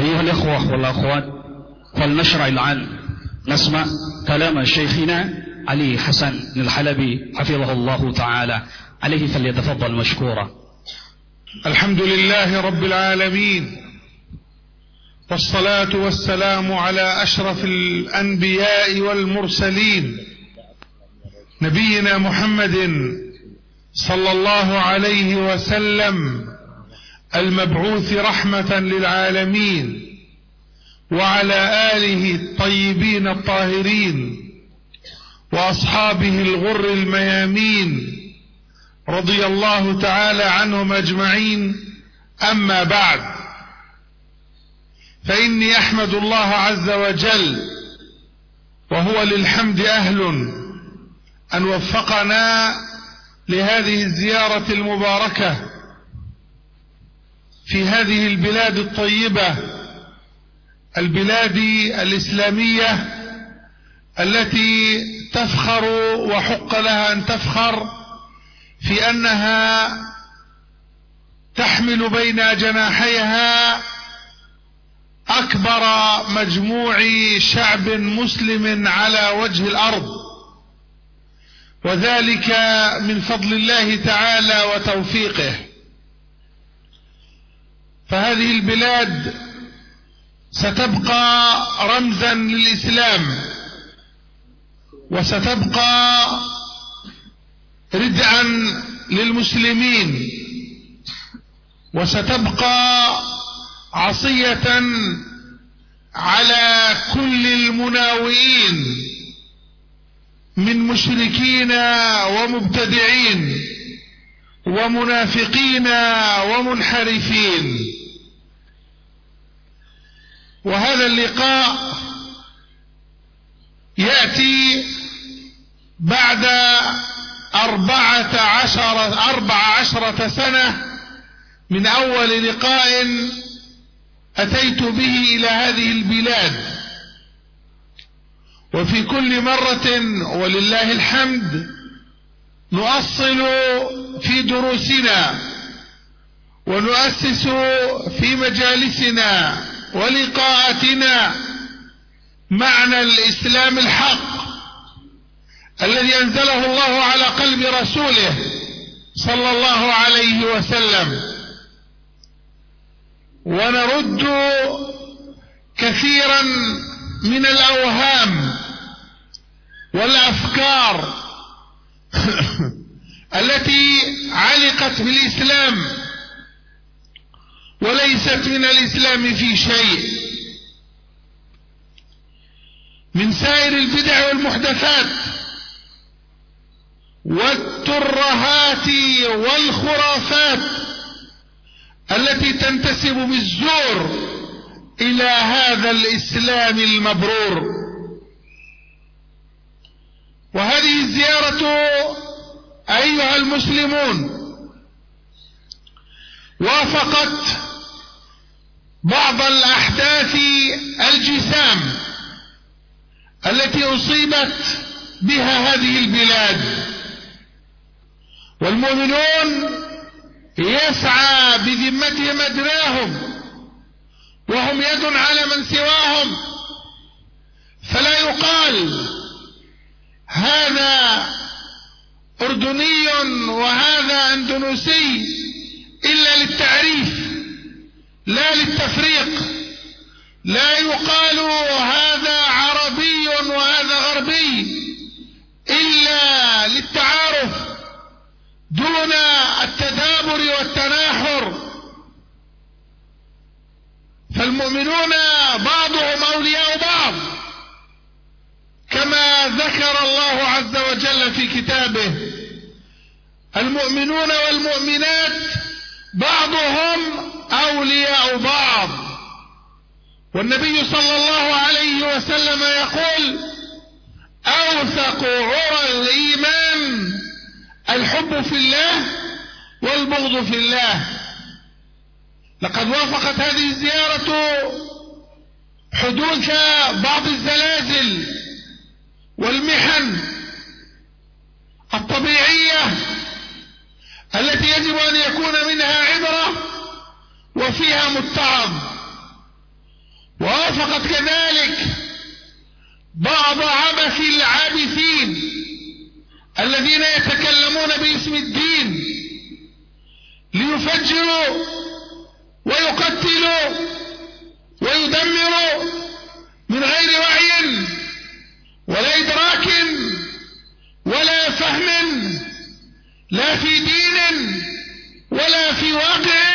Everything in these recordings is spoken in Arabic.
أيها الإخوة والأخوات فلنشرع الآن نسمع كلام شيخنا علي حسن الحلبي حفظه الله تعالى. عليه فليتفضل مشكورا. الحمد لله رب العالمين والصلاة والسلام على أشرف الأنبياء والمرسلين نبينا محمد صلى الله عليه وسلم المبعوث رحمة للعالمين وعلى آله الطيبين الطاهرين وأصحابه الغر الميامين رضي الله تعالى عنهم أجمعين. أما بعد فإني أحمد الله عز وجل وهو للحمد أهل أن وفقنا لهذه الزيارة المباركة في هذه البلاد الطيبة البلاد الإسلامية التي تفخر وحق لها أن تفخر في أنها تحمل بين جناحيها أكبر مجموع شعب مسلم على وجه الأرض. وذلك من فضل الله تعالى وتوفيقه. فهذه البلاد ستبقى رمزا للإسلام وستبقى ردعا للمسلمين وستبقى عصية على كل المناوئين من مشركين ومبتدعين ومنافقين ومنحرفين. وهذا اللقاء يأتي بعد أربعة عشر أربع عشرة سنة من أول لقاء أتيت به إلى هذه البلاد. وفي كل مرة ولله الحمد نؤصل في دروسنا ونؤسس في مجالسنا ولقاءاتنا معنى الإسلام الحق الذي أنزله الله على قلب رسوله صلى الله عليه وسلم. ونرد كثيرا من الأوهام والأفكار التي علقت بالإسلام وليست من الإسلام في شيء. من سائر البدع والمحدثات والترهات والخرافات التي تنتسب بالزور إلى هذا الإسلام المبرور. وهذه الزيارة أيها المسلمون وافقت بعض الأحداث الجسام التي أصيبت بها هذه البلاد. والمؤمنون يسعى بذمتهم أدناهم وهم يد على من سواهم. فلا يقال هذا أردني وهذا أندونوسي إلا للتعريف. لا للتفريق. لا يقال هذا عربي وهذا غربي إلا للتعارف دون التدابر والتناحر. فالمؤمنون بعضهم أولياء بعض كما ذكر الله عز وجل في كتابه. المؤمنون والمؤمنات بعضهم أولياء بعض. والنبي صلى الله عليه وسلم يقول أوثق عرى الإيمان الحب في الله والبغض في الله. لقد وافقت هذه الزيارة حدوث بعض الزلازل والمحن الطبيعية التي يجب أن يكون منها عبرة وفيها متعظ وفقط كذلك بعض عبث العابثين الذين يتكلمون باسم الدين ليفجروا ويقتلوا ويدمروا من غير وعي ولا إدراك ولا فهم لا في دين ولا في واقع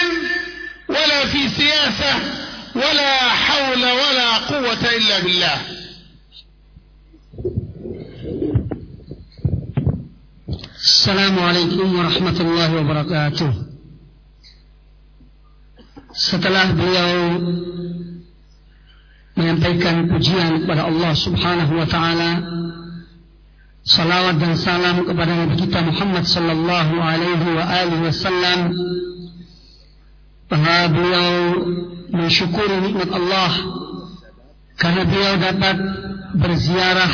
ولا حول ولا قوة إلا بالله السلام عليكم ورحمة الله وبركاته setelah beliau menyampaikan pujian kepada Allah Subhanahu wa taala salawat dan salam kepada Nabi kita Muhammad sallallahu alaihi wa alihi wasallam beliau mensyukuri nikmat Allah karena beliau dapat berziarah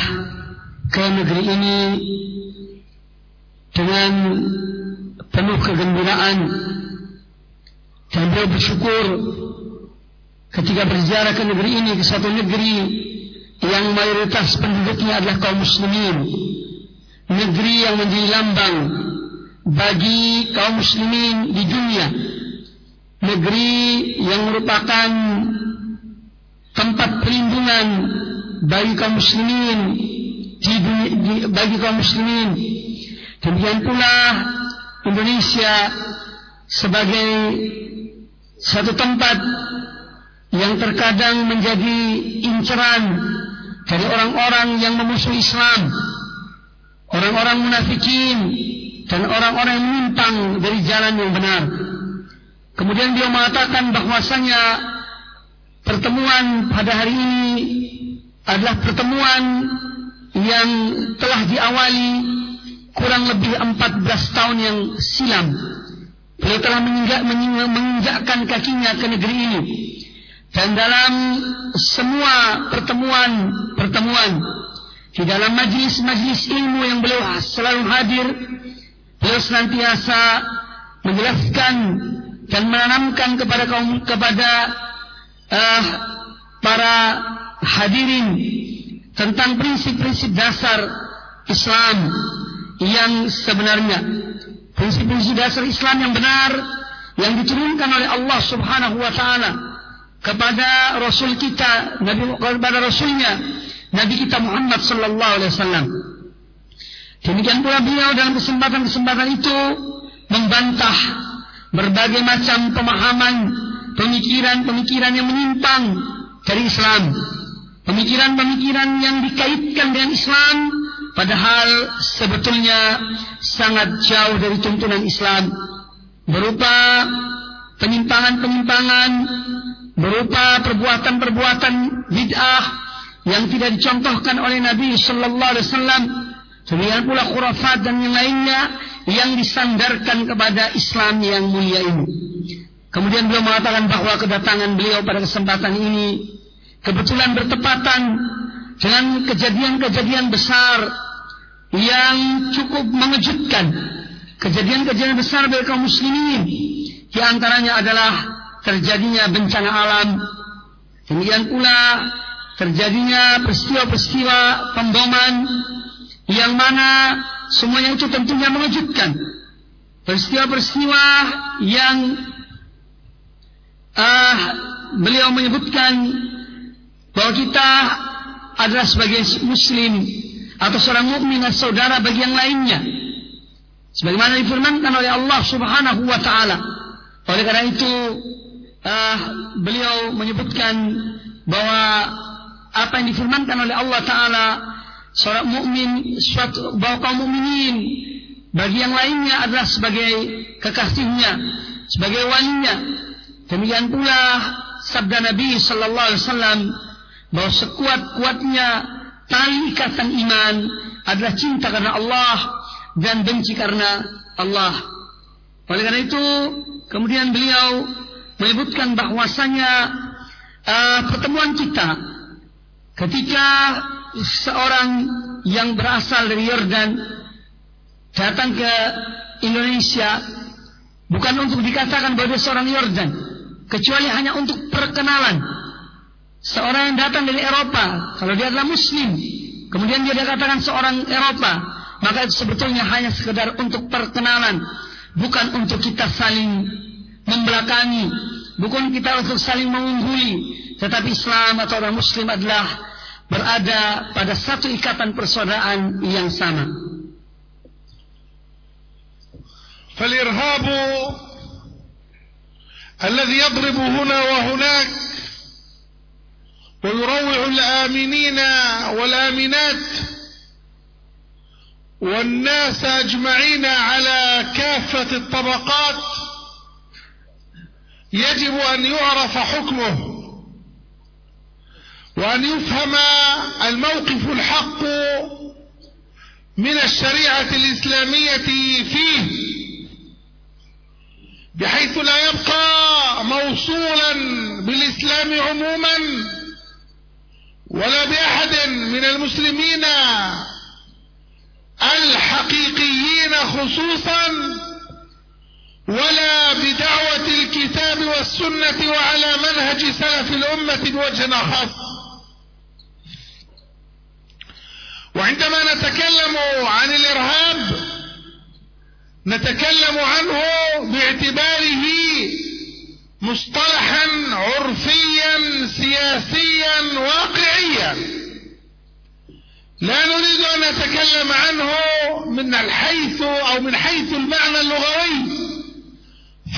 ke negeri ini dengan penuh kegembiraan. Dan beliau bersyukur ketika berziarah ke negeri ini ke satu negeri yang mayoritas penduduknya adalah kaum muslimin. Negeri yang menjadi lambang bagi kaum muslimin di dunia negeri yang merupakan tempat perlindungan bagi kaum muslimin di, di bagi kaum muslimin. Demikian pula Indonesia sebagai satu tempat yang terkadang menjadi inceran dari orang-orang yang memusuhi Islam orang-orang munafikin dan orang-orang yang menyimpang dari jalan yang benar Kemudian dia mengatakan bahwasanya pertemuan pada hari ini adalah pertemuan yang telah diawali kurang lebih 14 tahun yang silam. Beliau telah menginjak, menginjakkan kakinya ke negeri ini. Dan dalam semua pertemuan-pertemuan di dalam majlis-majlis ilmu yang beliau selalu hadir, beliau senantiasa menjelaskan dan menanamkan kepada kaum kepada uh, para hadirin tentang prinsip-prinsip dasar Islam yang sebenarnya. Prinsip-prinsip dasar Islam yang benar yang diturunkan oleh Allah Subhanahu wa taala kepada rasul kita nabi kepada rasulnya nabi kita Muhammad sallallahu alaihi wasallam. Demikian pula beliau dalam kesempatan-kesempatan itu membantah berbagai macam pemahaman, pemikiran-pemikiran yang menyimpang dari Islam. Pemikiran-pemikiran yang dikaitkan dengan Islam padahal sebetulnya sangat jauh dari tuntunan Islam. Berupa penyimpangan-penyimpangan, berupa perbuatan-perbuatan bid'ah yang tidak dicontohkan oleh Nabi sallallahu alaihi wasallam. Demikian pula khurafat dan yang lainnya yang disandarkan kepada Islam yang mulia ini. Kemudian beliau mengatakan bahwa kedatangan beliau pada kesempatan ini kebetulan bertepatan dengan kejadian-kejadian besar yang cukup mengejutkan. Kejadian-kejadian besar bagi kaum muslimin di antaranya adalah terjadinya bencana alam. Kemudian pula terjadinya peristiwa-peristiwa pemboman yang mana semuanya itu tentunya mengejutkan. Peristiwa-peristiwa yang uh, beliau menyebutkan bahwa kita adalah sebagai muslim atau seorang mukmin saudara bagi yang lainnya. Sebagaimana difirmankan oleh Allah Subhanahu wa taala. Oleh karena itu uh, beliau menyebutkan bahwa apa yang difirmankan oleh Allah taala seorang mukmin suatu bahwa kaum mukminin bagi yang lainnya adalah sebagai kekasihnya, sebagai walinya. Demikian pula sabda Nabi sallallahu alaihi wasallam bahwa sekuat-kuatnya tali ikatan iman adalah cinta karena Allah dan benci karena Allah. Oleh karena itu, kemudian beliau menyebutkan bahwasanya uh, pertemuan kita ketika seorang yang berasal dari Yordan datang ke Indonesia bukan untuk dikatakan bahwa dia seorang Yordan kecuali hanya untuk perkenalan. Seorang yang datang dari Eropa, kalau dia adalah Muslim, kemudian dia dikatakan seorang Eropa, maka itu sebetulnya hanya sekedar untuk perkenalan, bukan untuk kita saling membelakangi, bukan kita untuk saling mengungguli, tetapi Islam atau orang Muslim adalah berada pada satu ikatan persaudaraan yang sama. فالإرهاب الذي يضرب هنا وهناك ويروع الآمنين والآمنات والناس أجمعين على كافة الطبقات يجب أن يعرف حكمه وأن يفهم الموقف الحق من الشريعة الإسلامية فيه بحيث لا يبقى موصولا بالإسلام عموما ولا بأحد من المسلمين الحقيقيين خصوصا ولا بدعوة الكتاب والسنة وعلى منهج سلف الأمة بوجه خاص وعندما نتكلم عن الإرهاب نتكلم عنه باعتباره مصطلحا عرفيا سياسيا واقعيا. لا نريد أن نتكلم عنه من الحيث أو من حيث المعنى اللغوي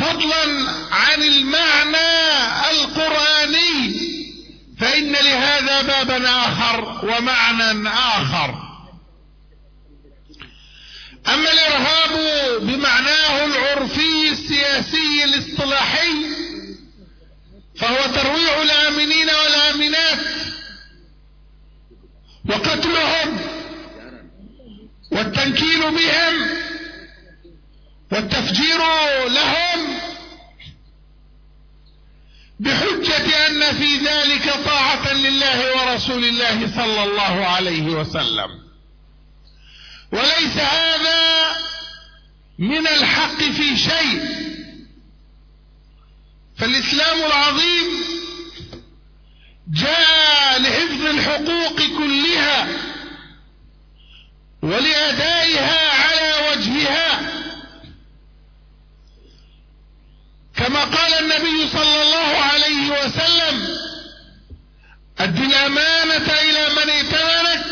فضلا عن المعنى القرآني. فإن لهذا بابا آخر ومعنى آخر. أما الإرهاب بمعناه العرفي السياسي الاصطلاحي فهو ترويع الآمنين والآمنات وقتلهم والتنكيل بهم والتفجير لهم بحجة أن في ذلك طاعة لله ورسول الله صلى الله عليه وسلم. وليس هذا من الحق في شيء. فالإسلام العظيم جاء لحفظ الحقوق كلها ولأدائها على وجهها. كما قال النبي صلى الله عليه وسلم أد الأمانة إلى من ائتمنك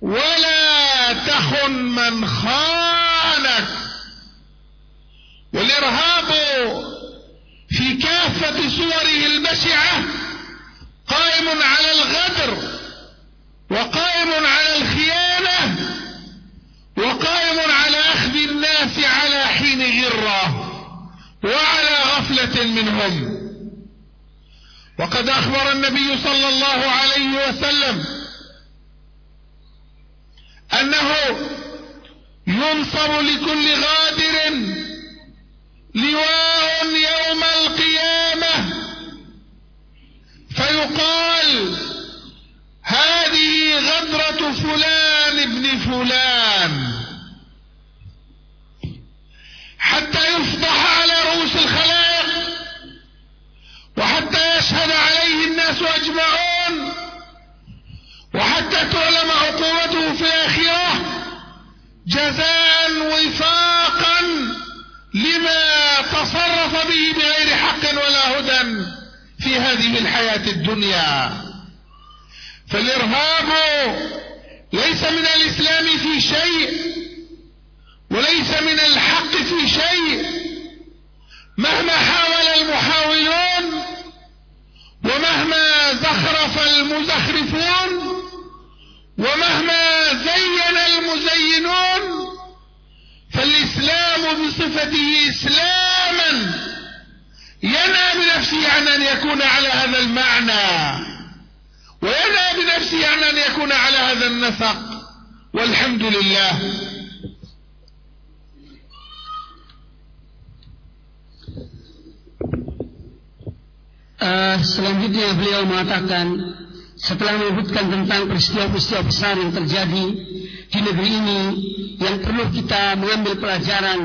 ولا تخن من خانك. والإرهاب في كافة صوره البشعة قائم على الغدر وقائم على الخيانة وقائم على أخذ الناس على حين غرة وعلى منهم وقد أخبر النبي صلى الله عليه وسلم أنه ينصب لكل غادر لواء يوم القيامة. فيقال هذه غدرة فلان ابن فلان. حتى يفضح على رؤوس الخلائق يشهد عليه الناس أجمعون. وحتى تعلم عقوبته في الآخرة جزاء وفاقا لما تصرف به بغير حق ولا هدى في هذه الحياة الدنيا. فالإرهاب ليس من الإسلام في شيء وليس من الحق في شيء مهما حاول المحاولون ومهما زخرف المزخرفون ومهما زين المزينون فالإسلام بصفته إسلاما ينأى بنفسه عن أن يكون على هذا المعنى وينأى بنفسه عن أن يكون على هذا النسق. والحمد لله Uh, selanjutnya beliau mengatakan setelah menyebutkan tentang peristiwa-peristiwa besar yang terjadi di negeri ini yang perlu kita mengambil pelajaran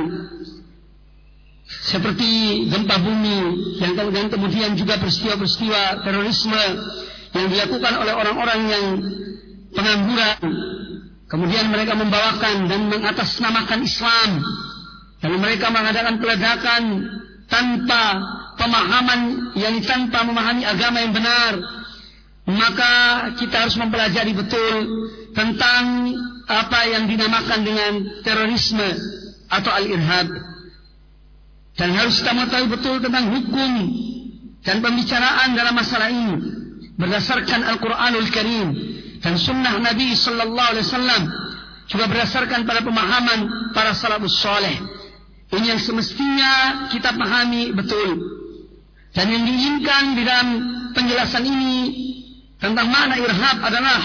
seperti gempa bumi yang kemudian kemudian juga peristiwa-peristiwa terorisme yang dilakukan oleh orang-orang yang pengangguran. Kemudian mereka membawakan dan mengatasnamakan Islam. Dan mereka mengadakan peledakan tanpa pemahaman yang tanpa memahami agama yang benar maka kita harus mempelajari betul tentang apa yang dinamakan dengan terorisme atau al-irhab dan harus kita mengetahui betul tentang hukum dan pembicaraan dalam masalah ini berdasarkan Al-Quranul Karim dan Sunnah Nabi Sallallahu Alaihi Wasallam juga berdasarkan pada pemahaman para salafus soleh. Ini yang semestinya kita pahami betul. Dan yang diinginkan di dalam penjelasan ini tentang makna irhab adalah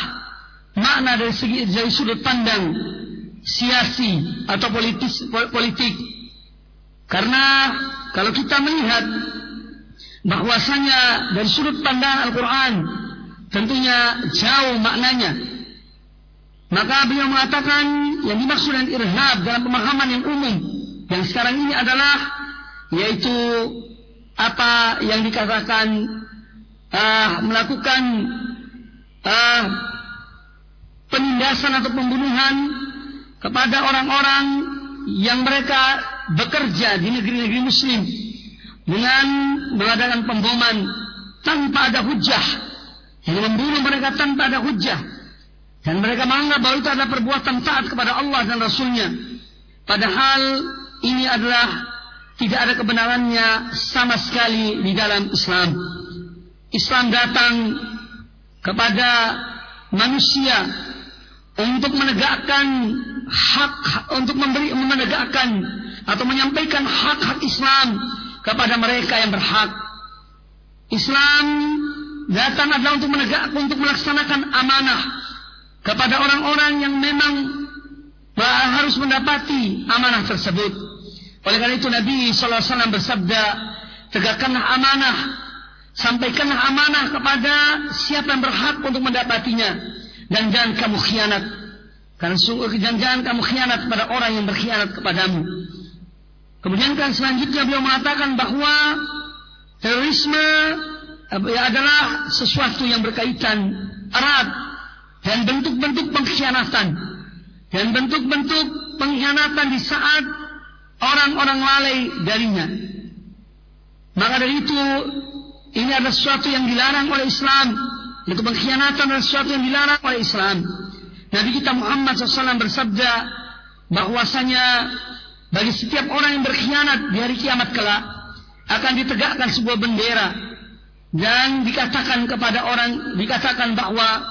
makna dari segi dari sudut pandang siasi atau politis, politik karena kalau kita melihat bahwasanya dari sudut pandang Al-Quran tentunya jauh maknanya. Maka beliau mengatakan yang dimaksud dengan irhab dalam pemahaman yang umum yang sekarang ini adalah yaitu apa yang dikatakan uh, melakukan uh, penindasan atau pembunuhan kepada orang-orang yang mereka bekerja di negeri-negeri muslim dengan mengadakan pemboman tanpa ada hujah. Yang membunuh mereka tanpa ada hujah. Dan mereka menganggap bahwa itu adalah perbuatan taat kepada Allah dan Rasulnya. Padahal ini adalah tidak ada kebenarannya sama sekali di dalam Islam Islam datang kepada manusia untuk menegakkan hak untuk memberi menegakkan atau menyampaikan hak-hak Islam kepada mereka yang berhak. Islam datang adalah untuk menegakkan untuk melaksanakan amanah kepada orang-orang yang memang harus mendapati amanah tersebut. Oleh karena itu Nabi SAW bersabda, tegakkanlah amanah, sampaikanlah amanah kepada siapa yang berhak untuk mendapatinya, dan jangan kamu khianat. Karena sungguh jangan kamu khianat kepada orang yang berkhianat kepadamu. Kemudian kan selanjutnya beliau mengatakan bahwa terorisme adalah sesuatu yang berkaitan erat dan bentuk-bentuk pengkhianatan dan bentuk-bentuk pengkhianatan di saat orang-orang lalai darinya. Maka dari itu ini adalah sesuatu yang dilarang oleh Islam. Itu pengkhianatan adalah sesuatu yang dilarang oleh Islam. Nabi kita Muhammad SAW bersabda bahwasanya bagi setiap orang yang berkhianat di hari kiamat kelak akan ditegakkan sebuah bendera dan dikatakan kepada orang dikatakan bahwa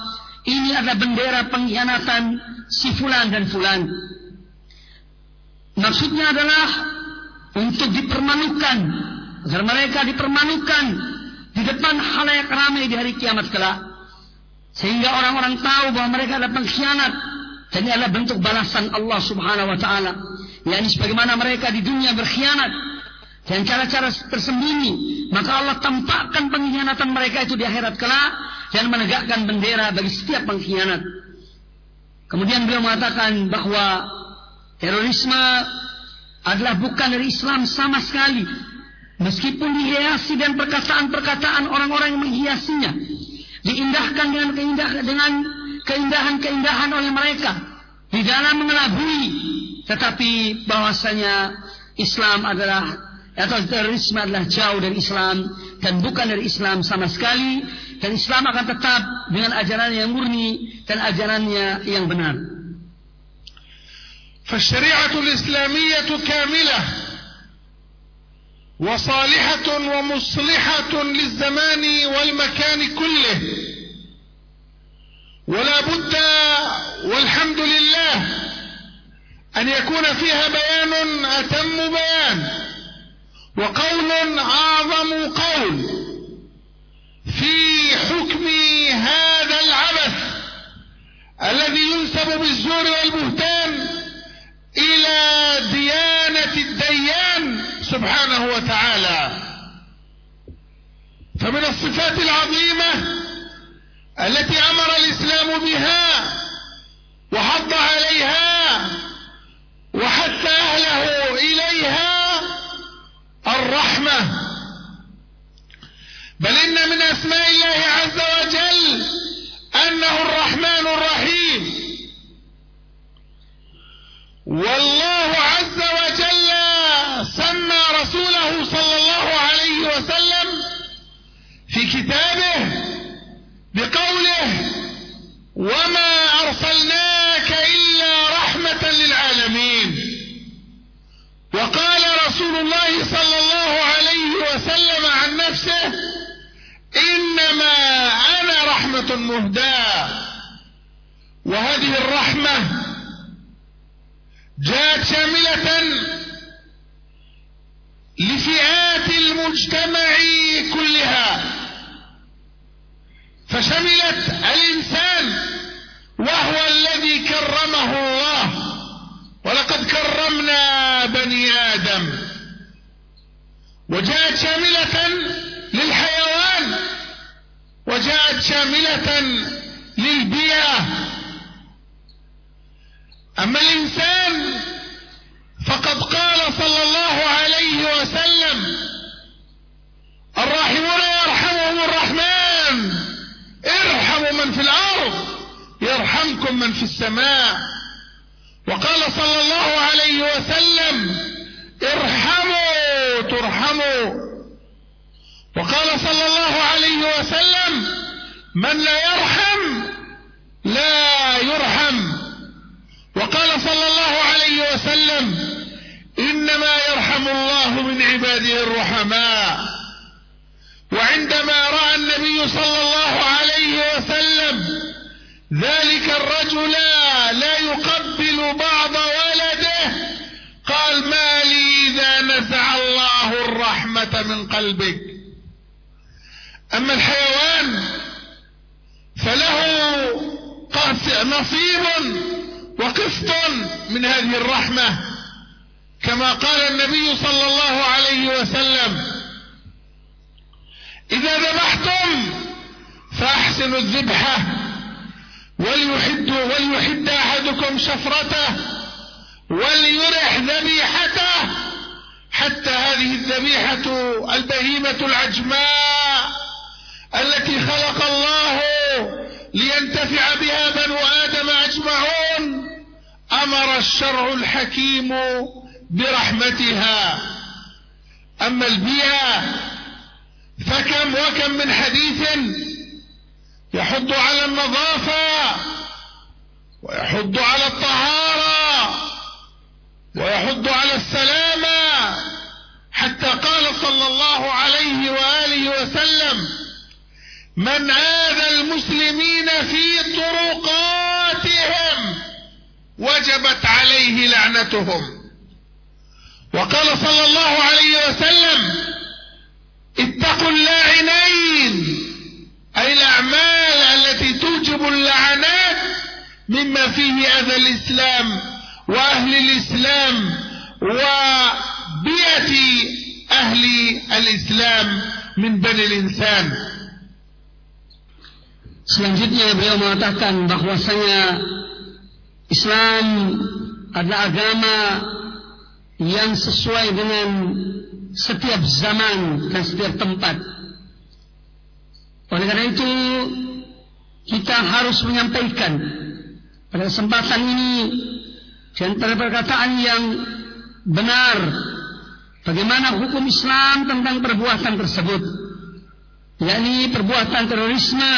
ini adalah bendera pengkhianatan si fulan dan fulan. Maksudnya adalah untuk dipermalukan agar mereka dipermalukan di depan halayak ramai di hari kiamat kelak. Sehingga orang-orang tahu bahwa mereka adalah pengkhianat dan ini adalah bentuk balasan Allah Subhanahu wa taala yakni sebagaimana mereka di dunia berkhianat dan cara-cara tersembunyi maka Allah tampakkan pengkhianatan mereka itu di akhirat kelak dan menegakkan bendera bagi setiap pengkhianat kemudian beliau mengatakan bahwa terorisme adalah bukan dari Islam sama sekali meskipun dihiasi dan perkataan-perkataan orang-orang yang menghiasinya diindahkan dengan keindahan dengan keindahan-keindahan oleh mereka di dalam mengelabui tetapi bahwasanya Islam adalah atau terorisme adalah jauh dari Islam dan bukan dari Islam sama sekali dan Islam akan tetap dengan ajaran yang murni dan ajarannya yang benar. فالشريعة الإسلامية كاملة وصالحة ومصلحة للزمان والمكان كله. ولا بد والحمد لله أن يكون فيها بيان أتم بيان وقول أعظم قول في حكم هذا العبث الذي ينسب بالزور والبهتان إلى ديانة الديان سبحانه وتعالى. فمن الصفات العظيمة التي أمر الإسلام بها وحض عليها وحث أهله إليها الرحمة. بل إن من أسماء الله عز وجل أنه رسول الله صلى الله عليه وسلم عن نفسه إنما أنا رحمة مهداة وهذه الرحمة جاءت شاملة لفئات المجتمع كلها. فشملت الإنسان وهو الذي كرمه الله ولقد كرمنا بني آدم. وجاءت شاملة للحيوان وجاءت شاملة للبيئة. أما الإنسان فقد قال صلى الله عليه وسلم الراحمون يرحمهم الرحمن ارحموا من في الأرض يرحمكم من في السماء. وقال صلى الله عليه وسلم ارحموا ترحموا. وقال صلى الله عليه وسلم من لا يرحم لا يرحم. وقال صلى الله عليه وسلم إنما يرحم الله من عباده الرحماء. وعندما رأى النبي صلى الله عليه وسلم ذلك الرجل لا يقبل بعض ولده من قلبك. أما الحيوان فله نصيب وقسط من هذه الرحمة. كما قال النبي صلى الله عليه وسلم إذا ذبحتم فأحسنوا الذبحة وليحد, وليحد أحدكم شفرته وليرح ذبيحته حتى هذه الذبيحة البهيمة العجماء التي خلق الله لينتفع بها بنو آدم أجمعون أمر الشرع الحكيم برحمتها. أما البيئة فكم وكم من حديث يحض على النظافة ويحض على الطهارة ويحض على السلامة حتى قال صلى الله عليه وآله وسلم من آذى المسلمين في طرقاتهم وجبت عليه لعنتهم. وقال صلى الله عليه وسلم اتقوا اللاعنين أي الأعمال التي توجب اللعنات مما فيه أذى الإسلام. وأهل الإسلام وبيئة أهل الإسلام من بني الإنسان Selanjutnya beliau mengatakan bahwasanya Islam adalah agama yang sesuai dengan setiap zaman dan setiap tempat. Oleh karena itu, kita harus menyampaikan pada kesempatan ini di antara perkataan yang benar bagaimana hukum Islam tentang perbuatan tersebut yakni perbuatan terorisme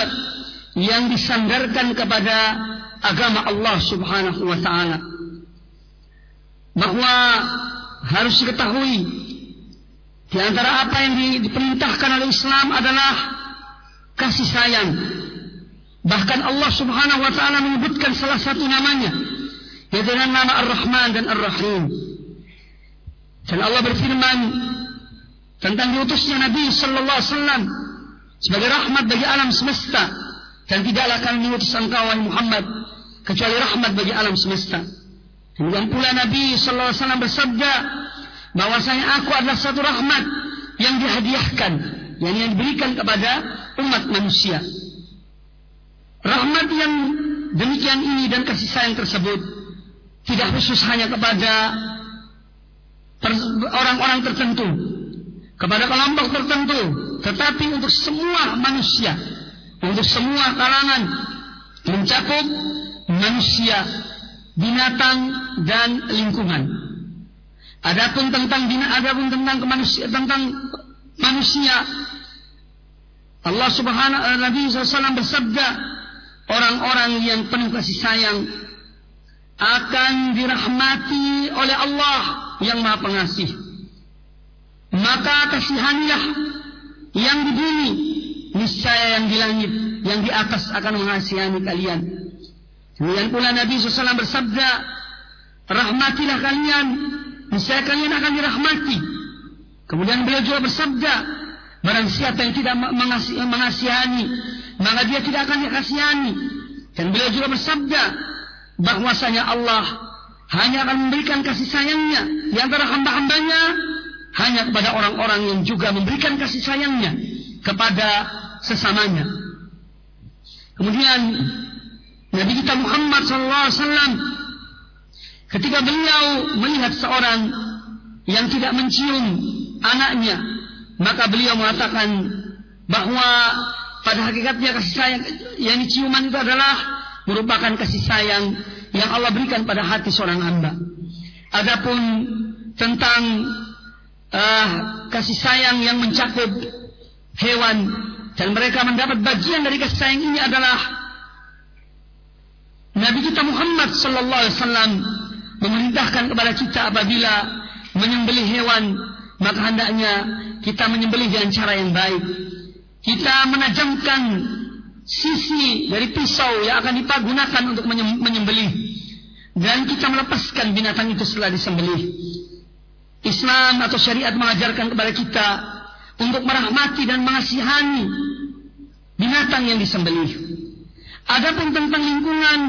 yang disandarkan kepada agama Allah Subhanahu wa taala. Bahwa harus diketahui di antara apa yang diperintahkan oleh Islam adalah kasih sayang. Bahkan Allah Subhanahu wa taala menyebutkan salah satu namanya yaitu nama Ar-Rahman dan Ar-Rahim. Dan Allah berfirman tentang diutusnya Nabi sallallahu alaihi wasallam sebagai rahmat bagi alam semesta dan tidaklah kami mengutus engkau wahai Muhammad kecuali rahmat bagi alam semesta. Kemudian pula Nabi sallallahu alaihi wasallam bersabda bahwasanya aku adalah satu rahmat yang dihadiahkan yang yang diberikan kepada umat manusia. Rahmat yang demikian ini dan kasih sayang tersebut tidak khusus hanya kepada orang-orang tertentu, kepada kelompok tertentu, tetapi untuk semua manusia, untuk semua kalangan, mencakup manusia, binatang dan lingkungan. Adapun tentang bina, adapun tentang manusia, tentang manusia, Allah Subhanahu Nabi SAW bersabda, orang-orang yang penuh kasih sayang akan dirahmati oleh Allah yang Maha Pengasih. Maka kasihanilah yang di bumi, niscaya yang di langit, yang di atas akan mengasihani kalian. Kemudian pula Nabi SAW bersabda, rahmatilah kalian, niscaya kalian akan dirahmati. Kemudian beliau juga bersabda, barang siapa yang tidak mengasih, mengasihani, maka dia tidak akan dikasihani. Dan beliau juga bersabda, bahwasanya Allah hanya akan memberikan kasih sayangnya di antara hamba-hambanya hanya kepada orang-orang yang juga memberikan kasih sayangnya kepada sesamanya. Kemudian Nabi kita Muhammad SAW ketika beliau melihat seorang yang tidak mencium anaknya, maka beliau mengatakan bahwa pada hakikatnya kasih sayang yang diciuman itu adalah merupakan kasih sayang yang Allah berikan pada hati seorang hamba. Adapun tentang uh, kasih sayang yang mencakup hewan dan mereka mendapat bagian dari kasih sayang ini adalah Nabi kita Muhammad sallallahu alaihi wasallam memerintahkan kepada kita apabila menyembelih hewan maka hendaknya kita menyembelih dengan cara yang baik. Kita menajamkan sisi dari pisau yang akan dipagunakan untuk menyembelih dan kita melepaskan binatang itu setelah disembelih. Islam atau syariat mengajarkan kepada kita untuk merahmati dan mengasihani binatang yang disembelih. Adapun tentang lingkungan,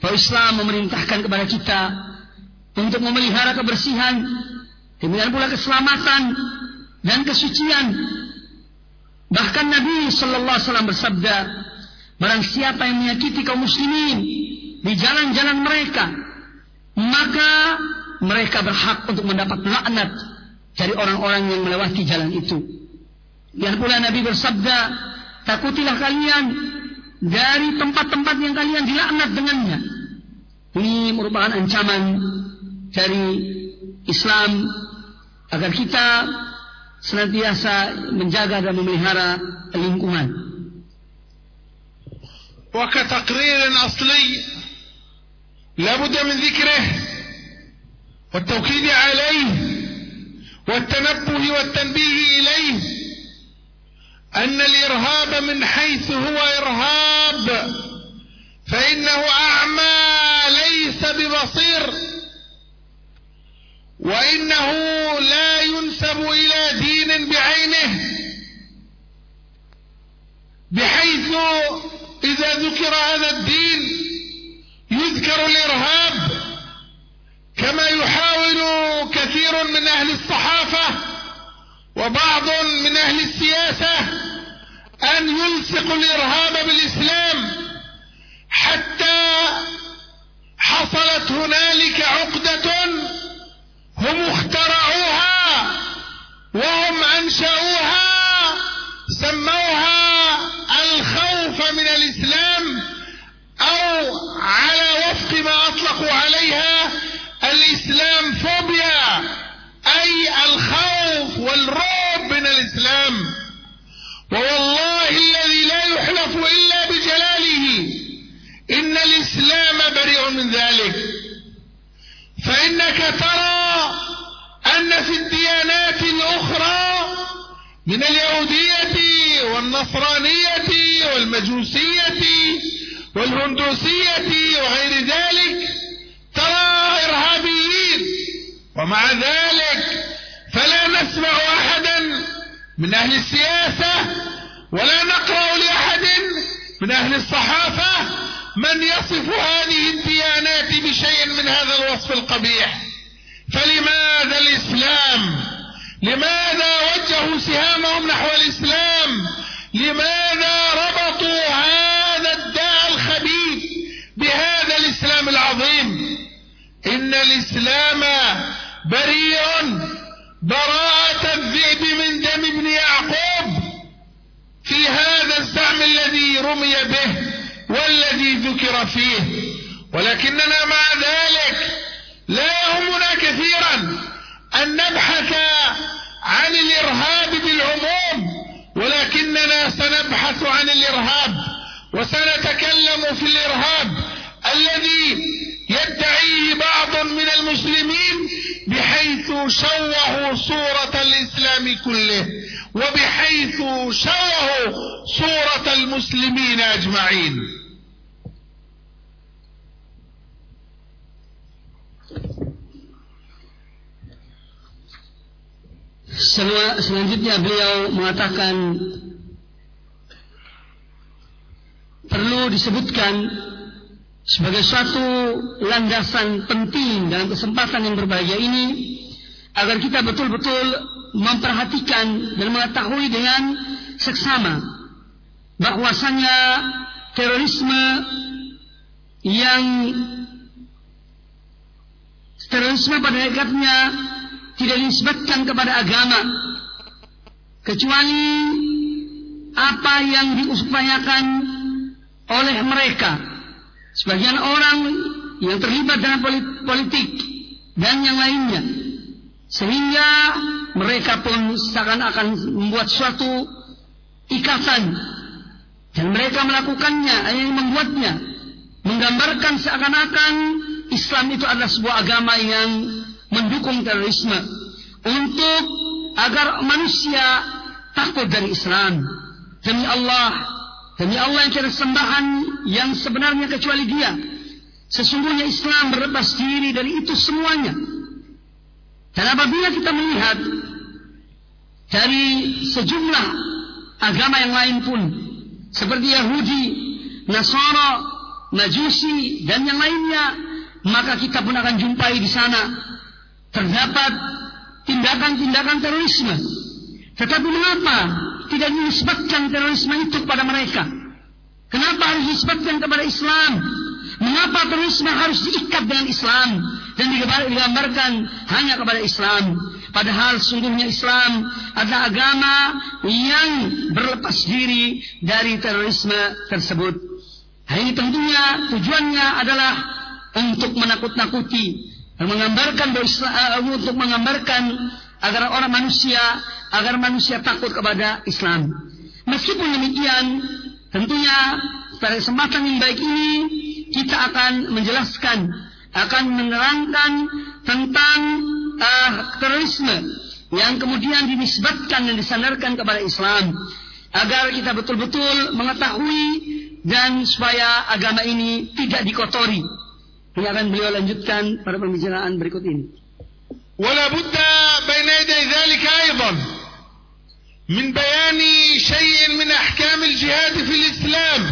bahwa Islam memerintahkan kepada kita untuk memelihara kebersihan, demikian pula keselamatan dan kesucian. Bahkan Nabi Shallallahu Alaihi Wasallam bersabda, barang siapa yang menyakiti kaum muslimin di jalan-jalan mereka, maka mereka berhak untuk mendapat laknat dari orang-orang yang melewati jalan itu. Dan pula Nabi bersabda, takutilah kalian dari tempat-tempat yang kalian dilaknat dengannya. Ini merupakan ancaman dari Islam agar kita senantiasa menjaga dan memelihara lingkungan. وكتقرير أصلي لابد من ذكره والتوكيد عليه والتنبه والتنبيه إليه أن الإرهاب من حيث هو إرهاب فإنه أعمى ليس ببصير وإنه لا ينسب إلى دين بعينه بحيث إذا ذكر هذا الدين يذكر الإرهاب كما يحاول كثير من أهل الصحافة وبعض من أهل السياسة أن يلصق الإرهاب بالإسلام حتى حصلت هنالك عقدة هم اخترعوها وهم أنشأوها سموها الخوف من الإسلام أو على وفق ما أطلقوا عليها الإسلام فوبيا أي الخوف والرعب من الإسلام. ووالله الذي لا يحلف إلا بجلاله إن الإسلام بريء من ذلك. فإنك ترى أن في من اليهودية والنصرانية والمجوسية والهندوسية وغير ذلك ترى إرهابيين. ومع ذلك فلا نسمع أحدا من أهل السياسة ولا نقرأ لأحد من أهل الصحافة من يصف هذه الديانات بشيء من هذا الوصف القبيح. فلماذا الإسلام لماذا وجهوا سهامهم نحو الإسلام؟ لماذا ربطوا هذا الداء الخبيث بهذا الإسلام العظيم؟ إن الإسلام بريء براءة الذئب من دم ابن يعقوب رمي به والذي ذكر فيه. ولكننا مع ذلك لا يهمنا كثيرا أن نبحث عن الإرهاب بالعموم ولكننا سنبحث عن الإرهاب وسنتكلم في الإرهاب الذي يدعيه بعض من المسلمين بحيث شوهوا صورة الإسلام كله وبحيث شوهوا صورة المسلمين أجمعين. Selanjutnya beliau mengatakan perlu disebutkan sebagai suatu landasan penting dalam kesempatan yang berbahagia ini agar kita betul-betul memperhatikan dan mengetahui dengan seksama bahwasanya terorisme yang terorisme pada hakikatnya tidak disebutkan kepada agama. Kecuali apa yang diupayakan oleh mereka. Sebagian orang yang terlibat dalam politik dan yang lainnya. Sehingga mereka pun seakan-akan membuat suatu ikatan. Dan mereka melakukannya yang membuatnya. Menggambarkan seakan-akan Islam itu adalah sebuah agama yang mendukung terorisme untuk agar manusia takut dari Islam. Demi Allah, demi Allah yang tidak sembahan yang sebenarnya kecuali Dia. Sesungguhnya Islam berlepas diri dari itu semuanya. Dan apabila kita melihat dari sejumlah agama yang lain pun, seperti Yahudi, Nasara, Majusi, dan yang lainnya, maka kita pun akan jumpai di sana terdapat tindakan-tindakan terorisme. Tetapi mengapa tidak disebutkan terorisme itu kepada mereka? Kenapa harus disebutkan kepada Islam? Mengapa terorisme harus diikat dengan Islam dan digambarkan hanya kepada Islam? Padahal sungguhnya Islam adalah agama yang berlepas diri dari terorisme tersebut. Hal ini tentunya tujuannya adalah untuk menakut-nakuti menggambarkan uh, untuk menggambarkan agar orang manusia agar manusia takut kepada Islam. Meskipun demikian, tentunya pada kesempatan yang baik ini kita akan menjelaskan, akan menerangkan tentang uh, terorisme yang kemudian dinisbatkan dan disandarkan kepada Islam agar kita betul-betul mengetahui dan supaya agama ini tidak dikotori Ini akan beliau lanjutkan pada pembicaraan berikut ini. ولا بد بين يدي ذلك أيضا من بيان شيء من أحكام الجهاد في الإسلام.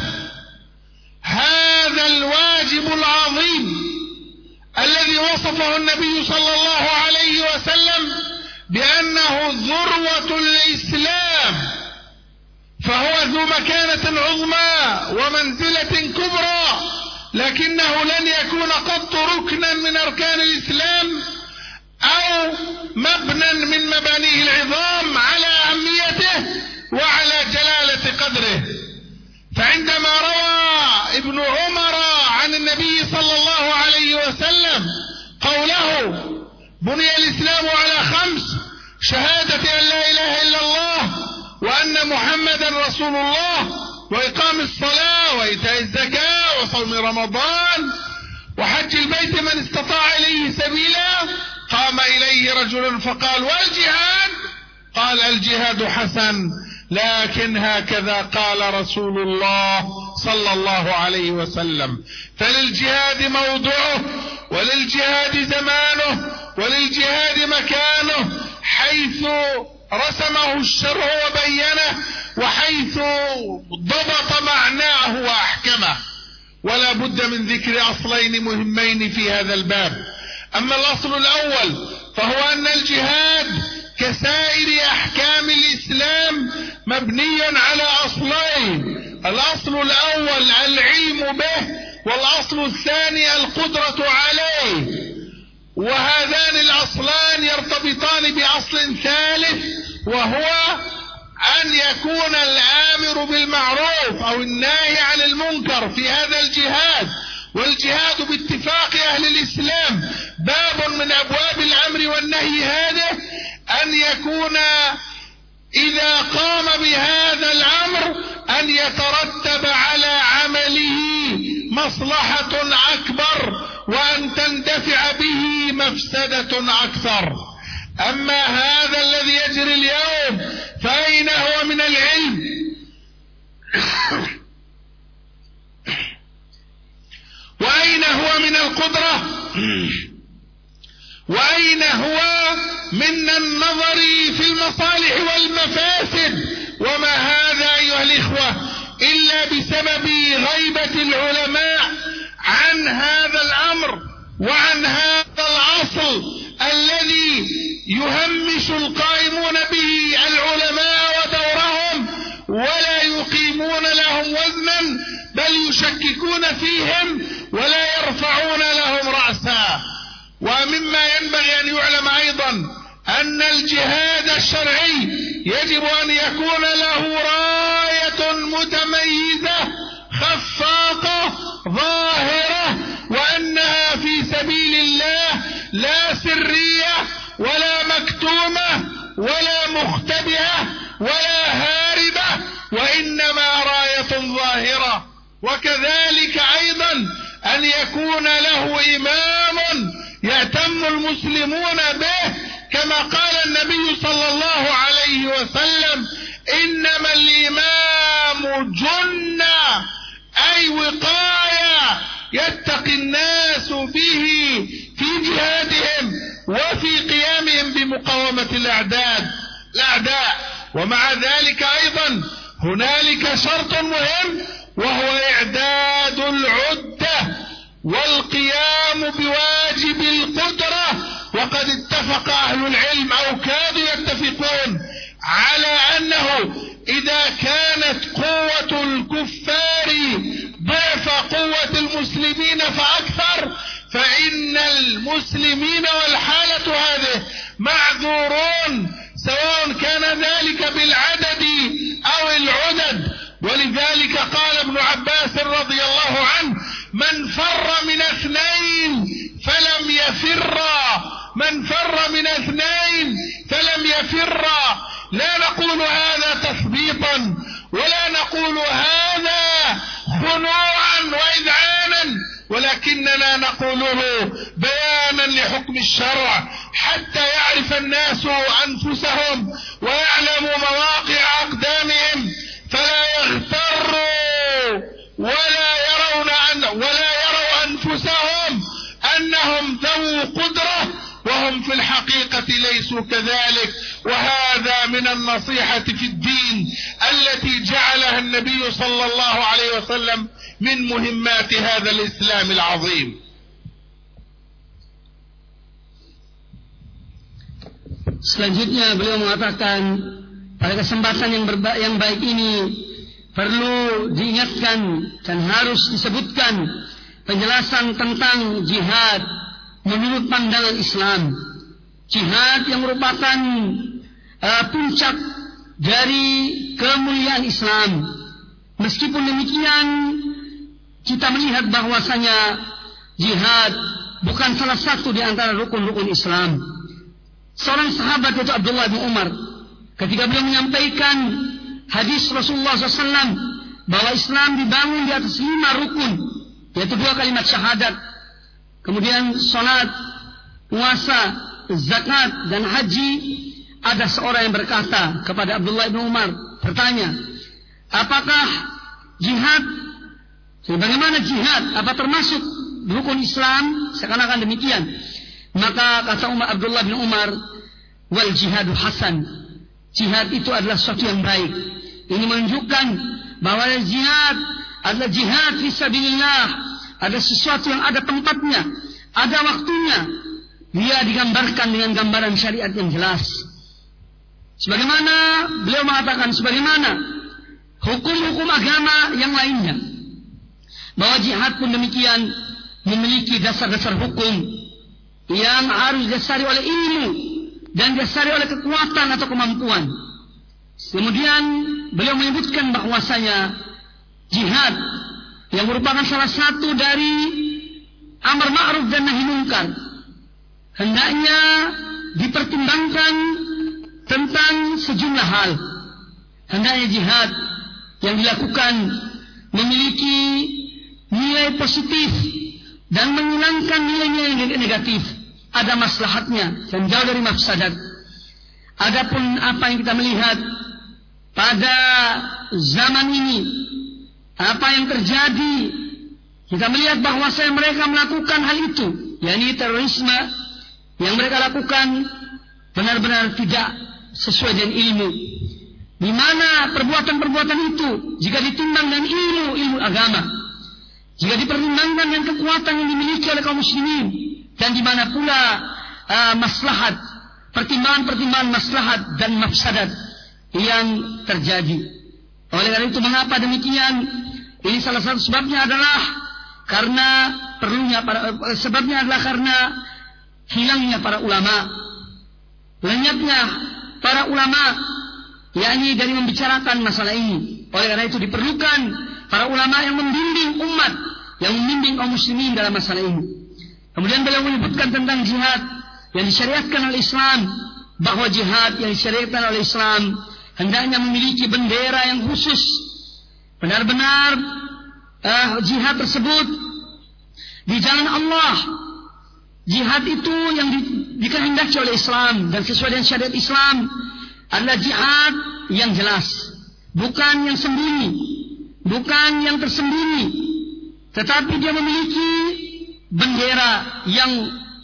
هذا الواجب العظيم الذي وصفه النبي صلى الله عليه وسلم بأنه ذروة الإسلام. فهو ذو مكانة عظمى ومنزلة كبرى. لكنه لن يكون قط ركنا من أركان الإسلام أو مبنى من مبانيه العظام على أهميته وعلى جلالة قدره. فعندما روى ابن عمر عن النبي صلى الله عليه وسلم قوله بني الإسلام على خمس شهادة أن لا إله إلا الله وأن محمدا رسول الله وإقام الصلاة وإيتاء الزكاة وصوم رمضان وحج البيت من استطاع إليه سبيلا قام إليه رجل فقال والجهاد؟ قال الجهاد حسن لكن هكذا قال رسول الله صلى الله عليه وسلم. فللجهاد موضعه وللجهاد زمانه وللجهاد مكانه حيث رسمه الشرع وبينه وحيث ضبط معناه وأحكمه. ولا بد من ذكر أصلين مهمين في هذا الباب. أما الأصل الأول فهو أن الجهاد كسائر أحكام الإسلام مبني على أصلين. الأصل الأول العلم به والأصل الثاني القدرة عليه. وهذان الأصلان يرتبطان بأصل ثالث وهو أن يكون الآمر بالمعروف أو الناهي عن المنكر في هذا الجهاد والجهاد باتفاق أهل الإسلام. باب من أبواب الأمر والنهي هذا أن يكون إذا قام بهذا الأمر أن يترتب على عمله مصلحة أكبر وأن تندفع به مفسدة أكثر. أما هذا الذي يجري اليوم فأين هو من العلم؟ وأين هو من القدرة؟ وأين هو من النظر في المصالح والمفاسد؟ وما هذا أيها الإخوة؟ إلا بسبب غيبة العلماء عن هذا الأمر. وعن هذا الأصل الذي يهمش القائمون به العلماء ودورهم ولا يقيمون لهم وزنا بل يشككون فيهم ولا يرفعون لهم رأسا. ومما ينبغي أن يعلم أيضا أن الجهاد الشرعي يجب أن يكون له راية متميزة خفاقة ظاهرة وأنها في سبيل الله لا سرية ولا مكتومة ولا مختبئة ولا هاربة وإنما راية ظاهرة. وكذلك أيضا أن يكون له إمام يهتم المسلمون به كما قال النبي صلى الله عليه وسلم إنما الإمام جنة أي وقاية يتقي الناس به في جهادهم وفي قيامهم بمقاومة الأعداد الأعداء. ومع ذلك أيضا هنالك شرط مهم وهو إعداد العدة والقيام بواجب القدرة. وقد اتفق أهل العلم أو كادوا يتفقون على أنه إذا كانت قوة الكفار ضعف قوة المسلمين فأكثر فإن المسلمين والحالة هذه معذورون سواء كان ذلك بالعدد أو العدد. ولذلك قال ابن عباس رضي الله عنه من فر من اثنين فلم يفر من فر من اثنين فلم يفر لا نقول هذا تثبيطا ولا نقول هذا خنوعا وإذعانا ولكننا نقوله بيانا لحكم الشرع حتى يعرف الناس أنفسهم ويعلموا مواقع أقدامهم فلا يغتروا ولا في الحقيقة ليسوا كذلك وهذا من النصيحة في الدين التي جعلها النبي صلى الله عليه وسلم من مهمات هذا الإسلام العظيم Selanjutnya beliau mengatakan pada kesempatan yang, berba yang baik ini perlu diingatkan dan harus disebutkan penjelasan tentang jihad menurut pandangan Islam. Jihad yang merupakan uh, puncak dari kemuliaan Islam. Meskipun demikian, kita melihat bahwasanya jihad bukan salah satu di antara rukun-rukun Islam. Seorang sahabat yaitu Abdullah bin Umar, ketika beliau menyampaikan hadis Rasulullah SAW bahwa Islam dibangun di atas lima rukun, yaitu dua kalimat syahadat, kemudian salat, puasa, zakat dan haji, ada seorang yang berkata kepada Abdullah bin Umar, bertanya, apakah jihad Bagaimana jihad? Apa termasuk rukun Islam? Seakan-akan demikian. Maka kata Umar Abdullah bin Umar, wal jihadu hasan. Jihad itu adalah sesuatu yang baik. Ini menunjukkan bahwa jihad adalah jihad fisabilillah. Ada sesuatu yang ada tempatnya, ada waktunya. Dia digambarkan dengan gambaran syariat yang jelas. Sebagaimana beliau mengatakan, sebagaimana hukum-hukum agama yang lainnya bahwa jihad pun demikian memiliki dasar-dasar hukum yang harus didasari oleh ilmu dan didasari oleh kekuatan atau kemampuan. Kemudian beliau menyebutkan bahwasanya jihad yang merupakan salah satu dari amar ma'ruf dan nahi munkar hendaknya dipertimbangkan tentang sejumlah hal. Hendaknya jihad yang dilakukan memiliki nilai positif dan menghilangkan nilai-nilai negatif. Ada maslahatnya dan jauh dari mafsadat. Adapun apa yang kita melihat pada zaman ini, apa yang terjadi, kita melihat bahwa saya mereka melakukan hal itu, yakni terorisme yang mereka lakukan benar-benar tidak sesuai dengan ilmu. Di mana perbuatan-perbuatan itu jika ditimbang dengan ilmu ilmu agama, jika dipertimbangkan dengan kekuatan yang dimiliki oleh kaum muslimin dan di mana pula uh, maslahat, pertimbangan-pertimbangan maslahat dan mafsadat yang terjadi. Oleh karena itu mengapa demikian? Ini salah satu sebabnya adalah karena perlunya para sebabnya adalah karena hilangnya para ulama, lenyapnya para ulama, yakni dari membicarakan masalah ini. Oleh karena itu diperlukan para ulama yang membimbing umat, yang membimbing kaum muslimin dalam masalah ini. Kemudian beliau menyebutkan tentang jihad yang disyariatkan oleh Islam, bahwa jihad yang disyariatkan oleh Islam hendaknya memiliki bendera yang khusus. Benar-benar uh, jihad tersebut di jalan Allah Jihad itu yang di, dikehendaki oleh Islam dan sesuai dengan syariat Islam adalah jihad yang jelas, bukan yang sembunyi, bukan yang tersembunyi, tetapi dia memiliki bendera yang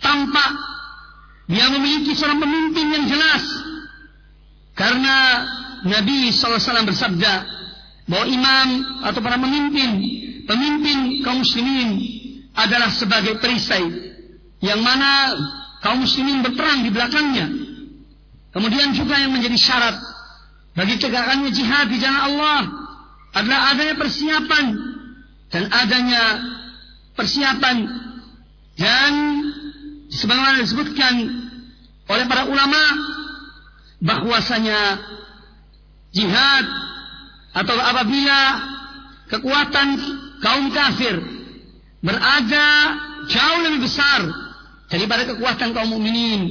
tampak, dia memiliki seorang pemimpin yang jelas. Karena Nabi SAW bersabda bahwa imam atau para pemimpin, pemimpin kaum muslimin adalah sebagai perisai yang mana kaum muslimin berperang di belakangnya. Kemudian juga yang menjadi syarat bagi tegakkannya jihad di jalan Allah adalah adanya persiapan dan adanya persiapan dan sebagaimana disebutkan oleh para ulama bahwasanya jihad atau apabila kekuatan kaum kafir berada jauh lebih besar daripada kekuatan kaum mukminin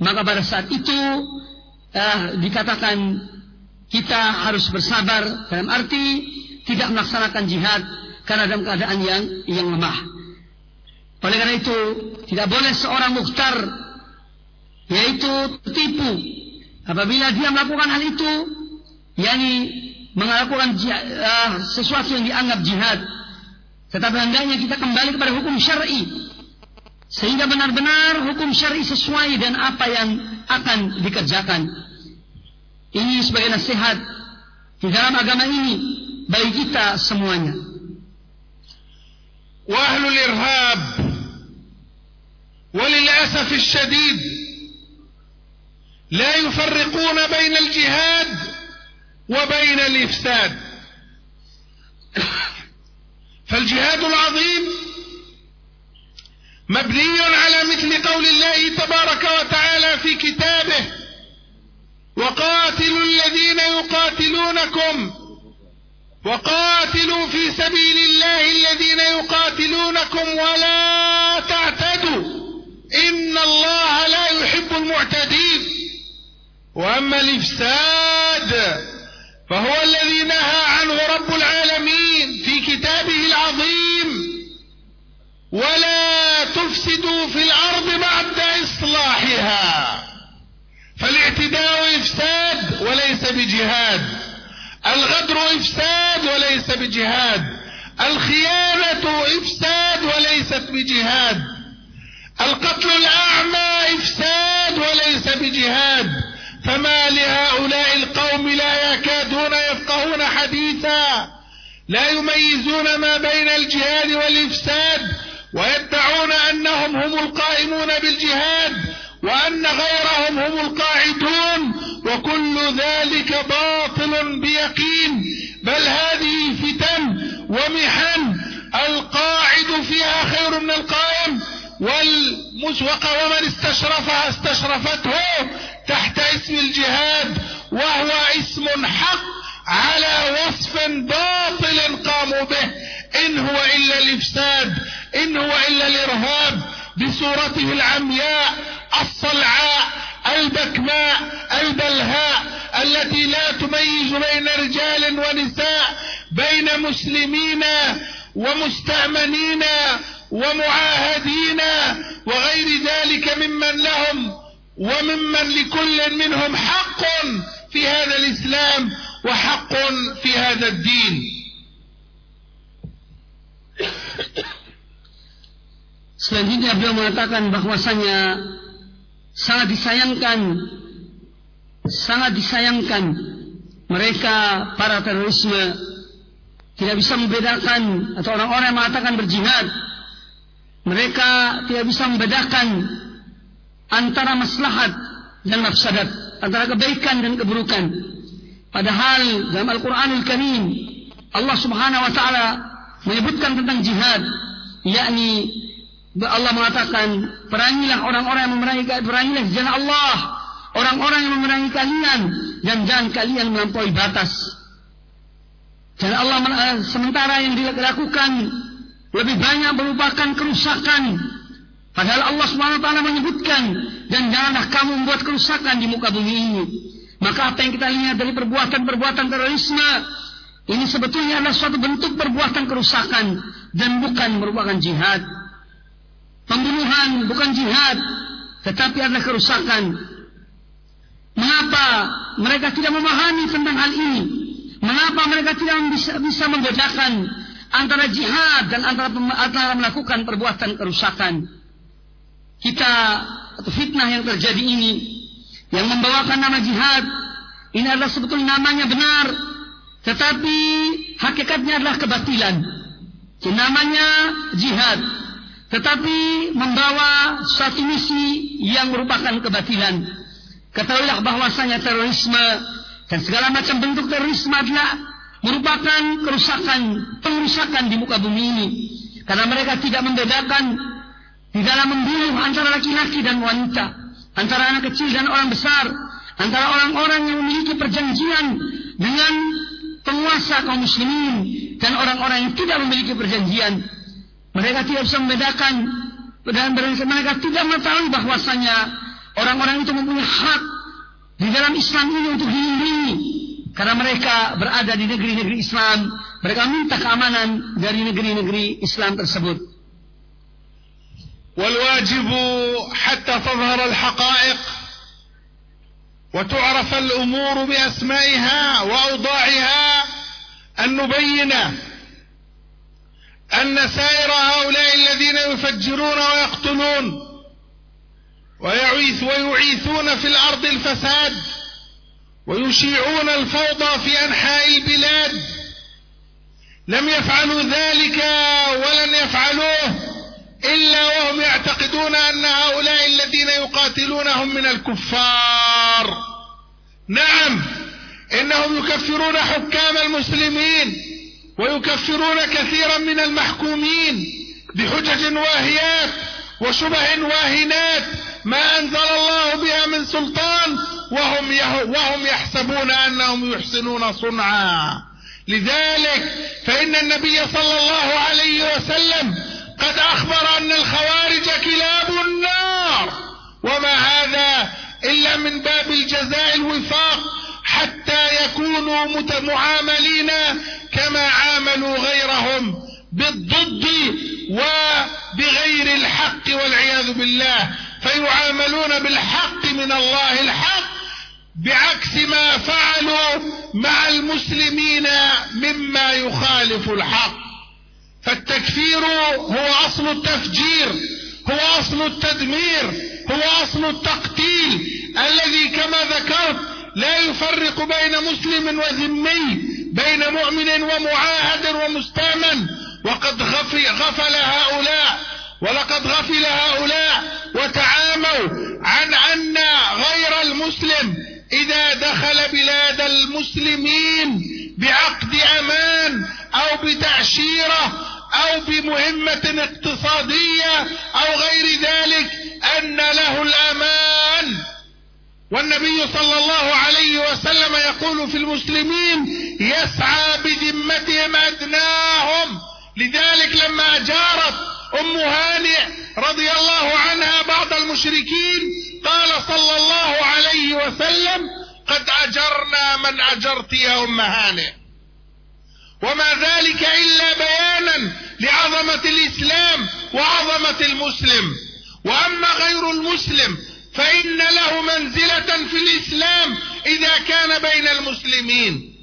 maka pada saat itu uh, dikatakan kita harus bersabar dalam arti tidak melaksanakan jihad karena dalam keadaan yang yang lemah. Oleh karena itu tidak boleh seorang mukhtar yaitu tertipu apabila dia melakukan hal itu yakni melakukan uh, sesuatu yang dianggap jihad tetapi hendaknya kita kembali kepada hukum syar'i sehingga benar-benar hukum syar'i sesuai dan apa yang akan dikerjakan. Ini sebagai nasihat di dalam agama ini bagi kita semuanya. وأهل الإرهاب وللأسف الشديد لا يفرقون بين الجهاد وبين الإفساد فالجهاد العظيم مبني على مثل قول الله تبارك وتعالى في كتابه وقاتلوا الذين يقاتلونكم وقاتلوا في سبيل الله الذين يقاتلونكم ولا تعتدوا. إن الله لا يحب المعتدين. وأما الإفساد فهو الذي نهى عنه رب العالمين في كتابه العظيم ولا تفسدوا في الأرض بعد إصلاحها. فالاعتداء إفساد وليس بجهاد. الغدر إفساد وليس بجهاد. الخيانة إفساد وليست بجهاد. القتل الأعمى إفساد وليس بجهاد. فما لهؤلاء القوم لا يكادون يفقهون حديثا. لا يميزون ما بين الجهاد والإفساد. ويدعون أنهم هم القائمون بالجهاد وأن غيرهم هم القاعدون وكل ذلك باطل بيقين. بل هذه فتن ومحن القاعد فيها خير من القائم والمسوق ومن استشرفها استشرفته تحت اسم الجهاد وهو اسم حق على وصف باطل قاموا به إن هو إلا الإفساد. إن هو إلا الإرهاب بصورته العمياء الصلعاء البكماء البلهاء التي لا تميز بين رجال ونساء بين مسلمين ومستأمنين ومعاهدين وغير ذلك ممن لهم وممن لكل منهم حق في هذا الإسلام وحق في هذا الدين. Selanjutnya beliau mengatakan bahwasanya sangat disayangkan sangat disayangkan mereka para terorisme tidak bisa membedakan atau orang-orang yang mengatakan berjihad. Mereka tidak bisa membedakan antara maslahat dan mafsadat antara kebaikan dan keburukan. Padahal dalam Al-Qur'anul Karim Allah Subhanahu wa taala menyebutkan tentang jihad yakni Allah mengatakan perangilah orang-orang yang memerangi perangilah jalan Allah. Orang-orang yang memerangi kalian dan jangan kalian melampaui batas. Dan Allah eh, sementara yang dilakukan lebih banyak merupakan kerusakan. Padahal Allah SWT menyebutkan dan janganlah kamu membuat kerusakan di muka bumi ini. Maka apa yang kita lihat dari perbuatan-perbuatan terorisme ini sebetulnya adalah suatu bentuk perbuatan kerusakan dan bukan merupakan jihad Pembunuhan bukan jihad, tetapi adalah kerusakan. Mengapa mereka tidak memahami tentang hal ini? Mengapa mereka tidak bisa, bisa membedakan antara jihad dan antara, antara melakukan perbuatan kerusakan? Kita atau fitnah yang terjadi ini yang membawakan nama jihad ini adalah sebetulnya namanya benar tetapi hakikatnya adalah kebatilan. Namanya jihad tetapi membawa suatu misi yang merupakan kebatilan. Ketahuilah bahwasanya terorisme dan segala macam bentuk terorisme adalah merupakan kerusakan, pengerusakan di muka bumi ini. Karena mereka tidak membedakan di dalam membunuh antara laki-laki dan wanita, antara anak kecil dan orang besar, antara orang-orang yang memiliki perjanjian dengan penguasa kaum muslimin dan orang-orang yang tidak memiliki perjanjian. Mereka tidak bisa membedakan dan mereka tidak mengetahui bahwasanya orang-orang itu mempunyai hak di dalam Islam ini untuk dilindungi karena mereka berada di negeri-negeri Islam mereka minta keamanan dari negeri-negeri Islam tersebut والواجب حتى تظهر الحقائق وتعرف الأمور بأسمائها وأوضاعها أن نبين أن سائر هؤلاء الذين يفجرون ويقتلون ويعيث ويعيثون في الأرض الفساد ويشيعون الفوضى في أنحاء البلاد. لم يفعلوا ذلك ولن يفعلوه إلا وهم يعتقدون أن هؤلاء الذين يقاتلونهم من الكفار. نعم إنهم يكفرون حكام المسلمين. ويكفرون كثيرا من المحكومين بحجج واهيات وشبه واهنات ما أنزل الله بها من سلطان وهم, وهم يحسبون أنهم يحسنون صنعا. لذلك فإن النبي صلى الله عليه وسلم قد أخبر أن الخوارج كلاب النار. وما هذا إلا من باب الجزاء الوفاق حتى يكونوا معاملين كما عاملوا غيرهم بالضد وبغير الحق والعياذ بالله. فيعاملون بالحق من الله الحق بعكس ما فعلوا مع المسلمين مما يخالف الحق. فالتكفير هو أصل التفجير هو أصل التدمير هو أصل التقتيل. الذي كما ذكرت لا يفرق بين مسلم وذمي. بين مؤمن ومعاهد ومستامن. وقد غفل هؤلاء ولقد غفل هؤلاء وتعاموا عن أن غير المسلم إذا دخل بلاد المسلمين بعقد أمان أو بتعشيرة أو بمهمة اقتصادية أو غير ذلك أن له الأمان. والنبي صلى الله عليه وسلم يقول في المسلمين يسعى بذمتهم أدناهم. لذلك لما أجارت أم هانئ رضي الله عنها بعض المشركين قال صلى الله عليه وسلم قد أجرنا من أجرت يا أم هانئ. وما ذلك إلا بيانا لعظمة الإسلام وعظمة المسلم. وأما غير المسلم فإن له منزلة في الإسلام إذا كان بين المسلمين.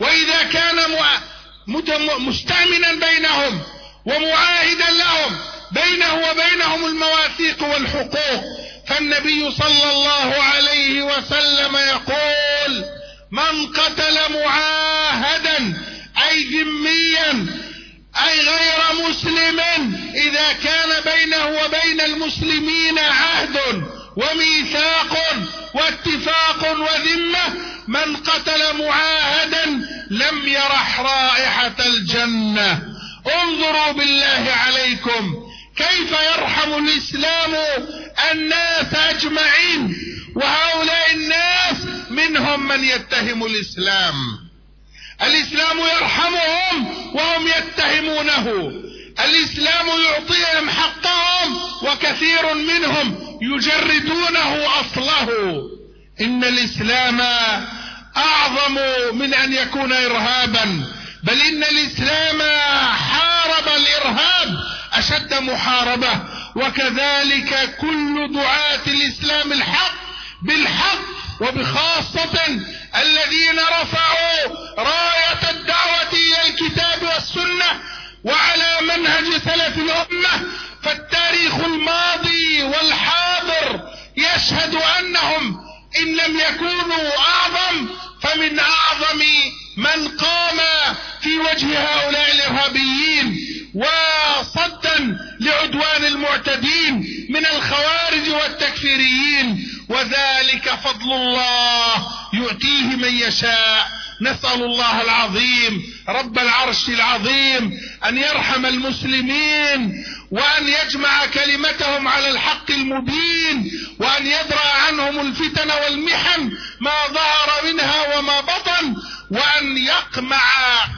وإذا كان مستأمنا بينهم ومعاهدا لهم بينه وبينهم المواثيق والحقوق. فالنبي صلى الله عليه وسلم يقول من قتل معاهدا أي ذميا أي غير مسلم إذا كان بينه وبين المسلمين عهد وميثاق واتفاق وذمة من قتل معاهدا لم يرح رائحة الجنة. انظروا بالله عليكم كيف يرحم الإسلام الناس أجمعين وهؤلاء الناس منهم من يتهم الإسلام. الإسلام يرحمهم وهم يتهمونه. الإسلام يعطيهم حقهم وكثير منهم يجردونه أصله. إن الإسلام أعظم من أن يكون إرهابا. بل إن الإسلام حارب الإرهاب أشد محاربة. وكذلك كل دعاة الإسلام الحق بالحق وبخاصة الذين رفعوا راية الدعوة إلى الكتاب والسنة وعلى منهج سلف الأمة فالتاريخ الماضي والحاضر يشهد أنهم إن لم يكونوا أعظم فمن أعظم من قام في وجه هؤلاء الإرهابيين وصدا لعدوان المعتدين من الخوارج والتكفيريين وذلك فضل الله يؤتيه من يشاء. نسأل الله العظيم رب العرش العظيم أن يرحم المسلمين وأن يجمع كلمتهم على الحق المبين وأن يدرأ عنهم الفتن والمحن ما ظهر منها وما بطن وأن يقمع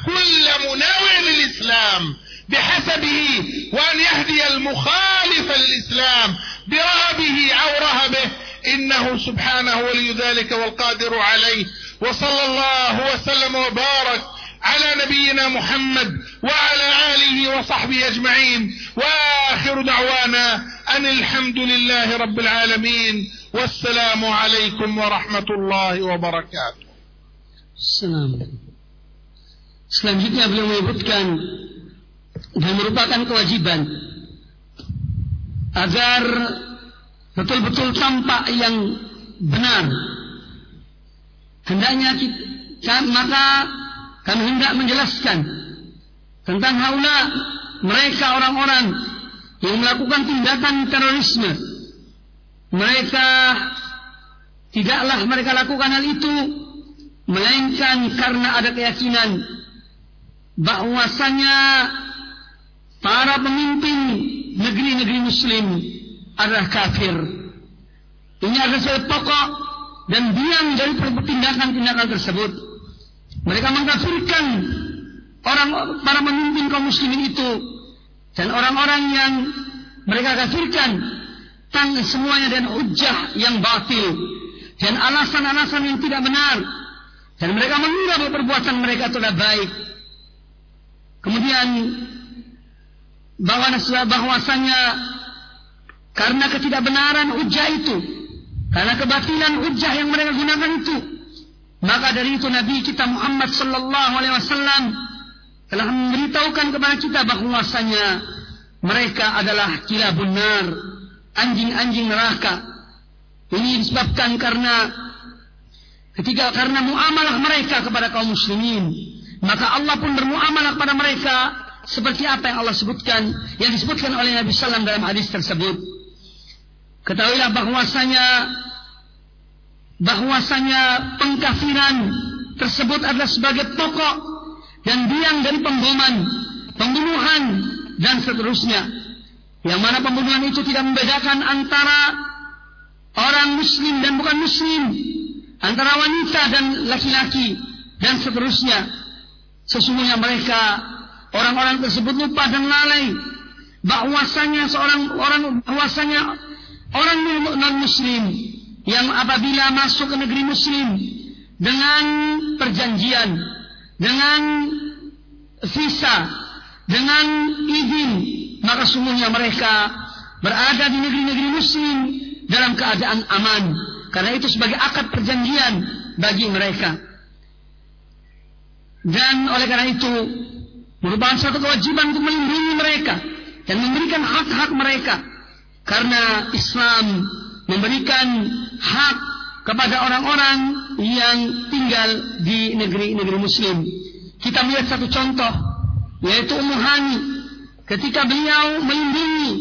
كل مناوع للإسلام بحسبه وأن يهدي المخالف للإسلام برهبه أو رهبه. إنه سبحانه ولي ذلك والقادر عليه. وصلى الله وسلم وبارك على نبينا محمد وعلى آله وصحبه أجمعين. وآخر دعوانا أن الحمد لله رب العالمين. والسلام عليكم ورحمة الله وبركاته. Assalamualaikum. Selanjutnya beliau menyebutkan dan merupakan kewajiban agar betul-betul tampak yang benar. Hendaknya kita, maka kami hendak menjelaskan tentang haula mereka orang-orang yang melakukan tindakan terorisme. Mereka tidaklah mereka lakukan hal itu melainkan karena ada keyakinan bahwasanya para pemimpin negeri-negeri muslim adalah kafir. Ini adalah sesuatu pokok dan biang dari tindakan-tindakan tersebut. Mereka mengkafirkan orang para pemimpin kaum muslimin itu dan orang-orang yang mereka kafirkan tang semuanya dan hujah yang batil dan alasan-alasan yang tidak benar dan mereka mengira bahwa perbuatan mereka itu adalah baik. Kemudian bahwasanya karena ketidakbenaran hujah itu, karena kebatilan hujah yang mereka gunakan itu, maka dari itu Nabi kita Muhammad sallallahu alaihi wasallam telah memberitahukan kepada kita bahwasanya mereka adalah kila benar, anjing-anjing neraka. Ini disebabkan karena ketika karena muamalah mereka kepada kaum muslimin, maka Allah pun bermuamalah kepada mereka seperti apa yang Allah sebutkan, yang disebutkan oleh Nabi Sallam dalam hadis tersebut. Ketahuilah bahwasanya bahwasanya pengkafiran tersebut adalah sebagai pokok dan biang dari pemboman, pembunuhan dan seterusnya. Yang mana pembunuhan itu tidak membedakan antara orang muslim dan bukan muslim, antara wanita dan laki-laki dan seterusnya. Sesungguhnya mereka orang-orang tersebut lupa dan lalai bahwasanya seorang orang bahwasanya orang non muslim yang apabila masuk ke negeri muslim dengan perjanjian dengan visa dengan izin maka sungguhnya mereka berada di negeri-negeri muslim dalam keadaan aman karena itu sebagai akad perjanjian bagi mereka. Dan oleh karena itu merupakan satu kewajiban untuk melindungi mereka dan memberikan hak-hak mereka. Karena Islam memberikan hak kepada orang-orang yang tinggal di negeri-negeri muslim. Kita melihat satu contoh yaitu Ummu Hani. Ketika beliau melindungi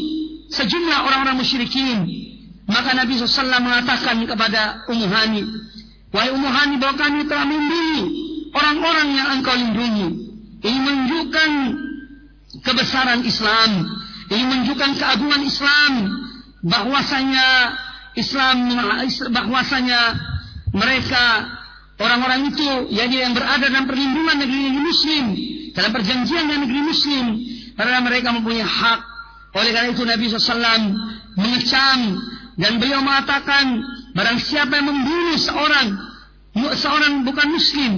sejumlah orang-orang musyrikin maka Nabi SAW mengatakan kepada Ummu Hani wahai Ummu Hani bahwa kami telah melindungi orang-orang yang engkau lindungi. Ini menunjukkan kebesaran Islam. Ini menunjukkan keagungan Islam. Bahwasanya Islam, bahwasanya mereka orang-orang itu yakni yang berada dalam perlindungan negeri-negeri Muslim, dalam perjanjian dengan negeri Muslim, karena mereka mempunyai hak. Oleh karena itu Nabi SAW mengecam dan beliau mengatakan barang siapa yang membunuh seorang seorang bukan Muslim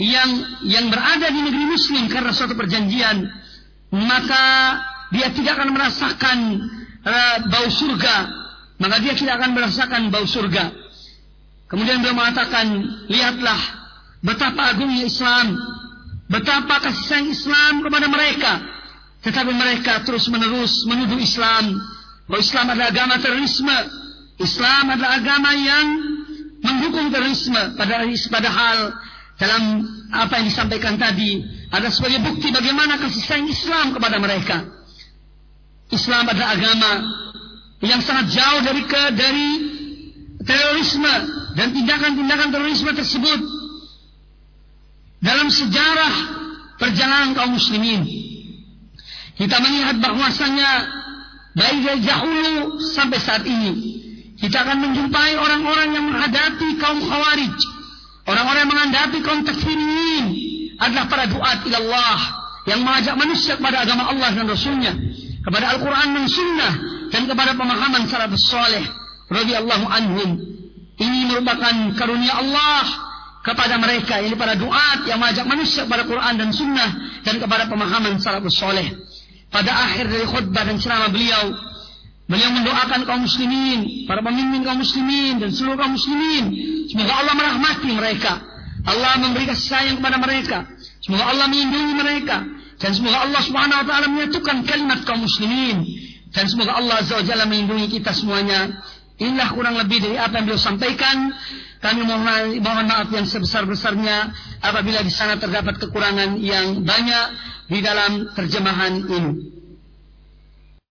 yang yang berada di negeri muslim karena suatu perjanjian maka dia tidak akan merasakan uh, bau surga. Maka dia tidak akan merasakan bau surga. Kemudian beliau mengatakan lihatlah betapa agungnya Islam betapa kasih sayang Islam kepada mereka. Tetapi mereka terus menerus menuduh Islam bahwa Islam adalah agama terorisme Islam adalah agama yang mendukung terorisme padahal dalam apa yang disampaikan tadi ada sebagai bukti bagaimana kasih sayang Islam kepada mereka. Islam adalah agama yang sangat jauh dari ke dari terorisme dan tindakan-tindakan terorisme tersebut dalam sejarah perjalanan kaum muslimin. Kita melihat bahwasanya baik dari dahulu sampai saat ini kita akan menjumpai orang-orang yang menghadapi kaum khawarij Orang-orang yang menghadapi kaum takfirin adalah para duat ila Allah yang mengajak manusia kepada agama Allah dan Rasulnya, kepada Al-Quran dan Sunnah dan kepada pemahaman salafus saleh radhiyallahu anhum. Ini merupakan karunia Allah kepada mereka ini para duat yang mengajak manusia kepada Quran dan Sunnah dan kepada pemahaman salafus saleh. Pada akhir dari khutbah dan ceramah beliau, Beliau mendoakan kaum muslimin, para pemimpin kaum muslimin dan seluruh kaum muslimin. Semoga Allah merahmati mereka. Allah memberi kasih sayang kepada mereka. Semoga Allah melindungi mereka. Dan semoga Allah subhanahu wa ta'ala menyatukan kalimat kaum muslimin. Dan semoga Allah azza wa jalla melindungi kita semuanya. Inilah kurang lebih dari apa yang beliau sampaikan. Kami mohon, mohon maaf yang sebesar-besarnya apabila di sana terdapat kekurangan yang banyak di dalam terjemahan ini.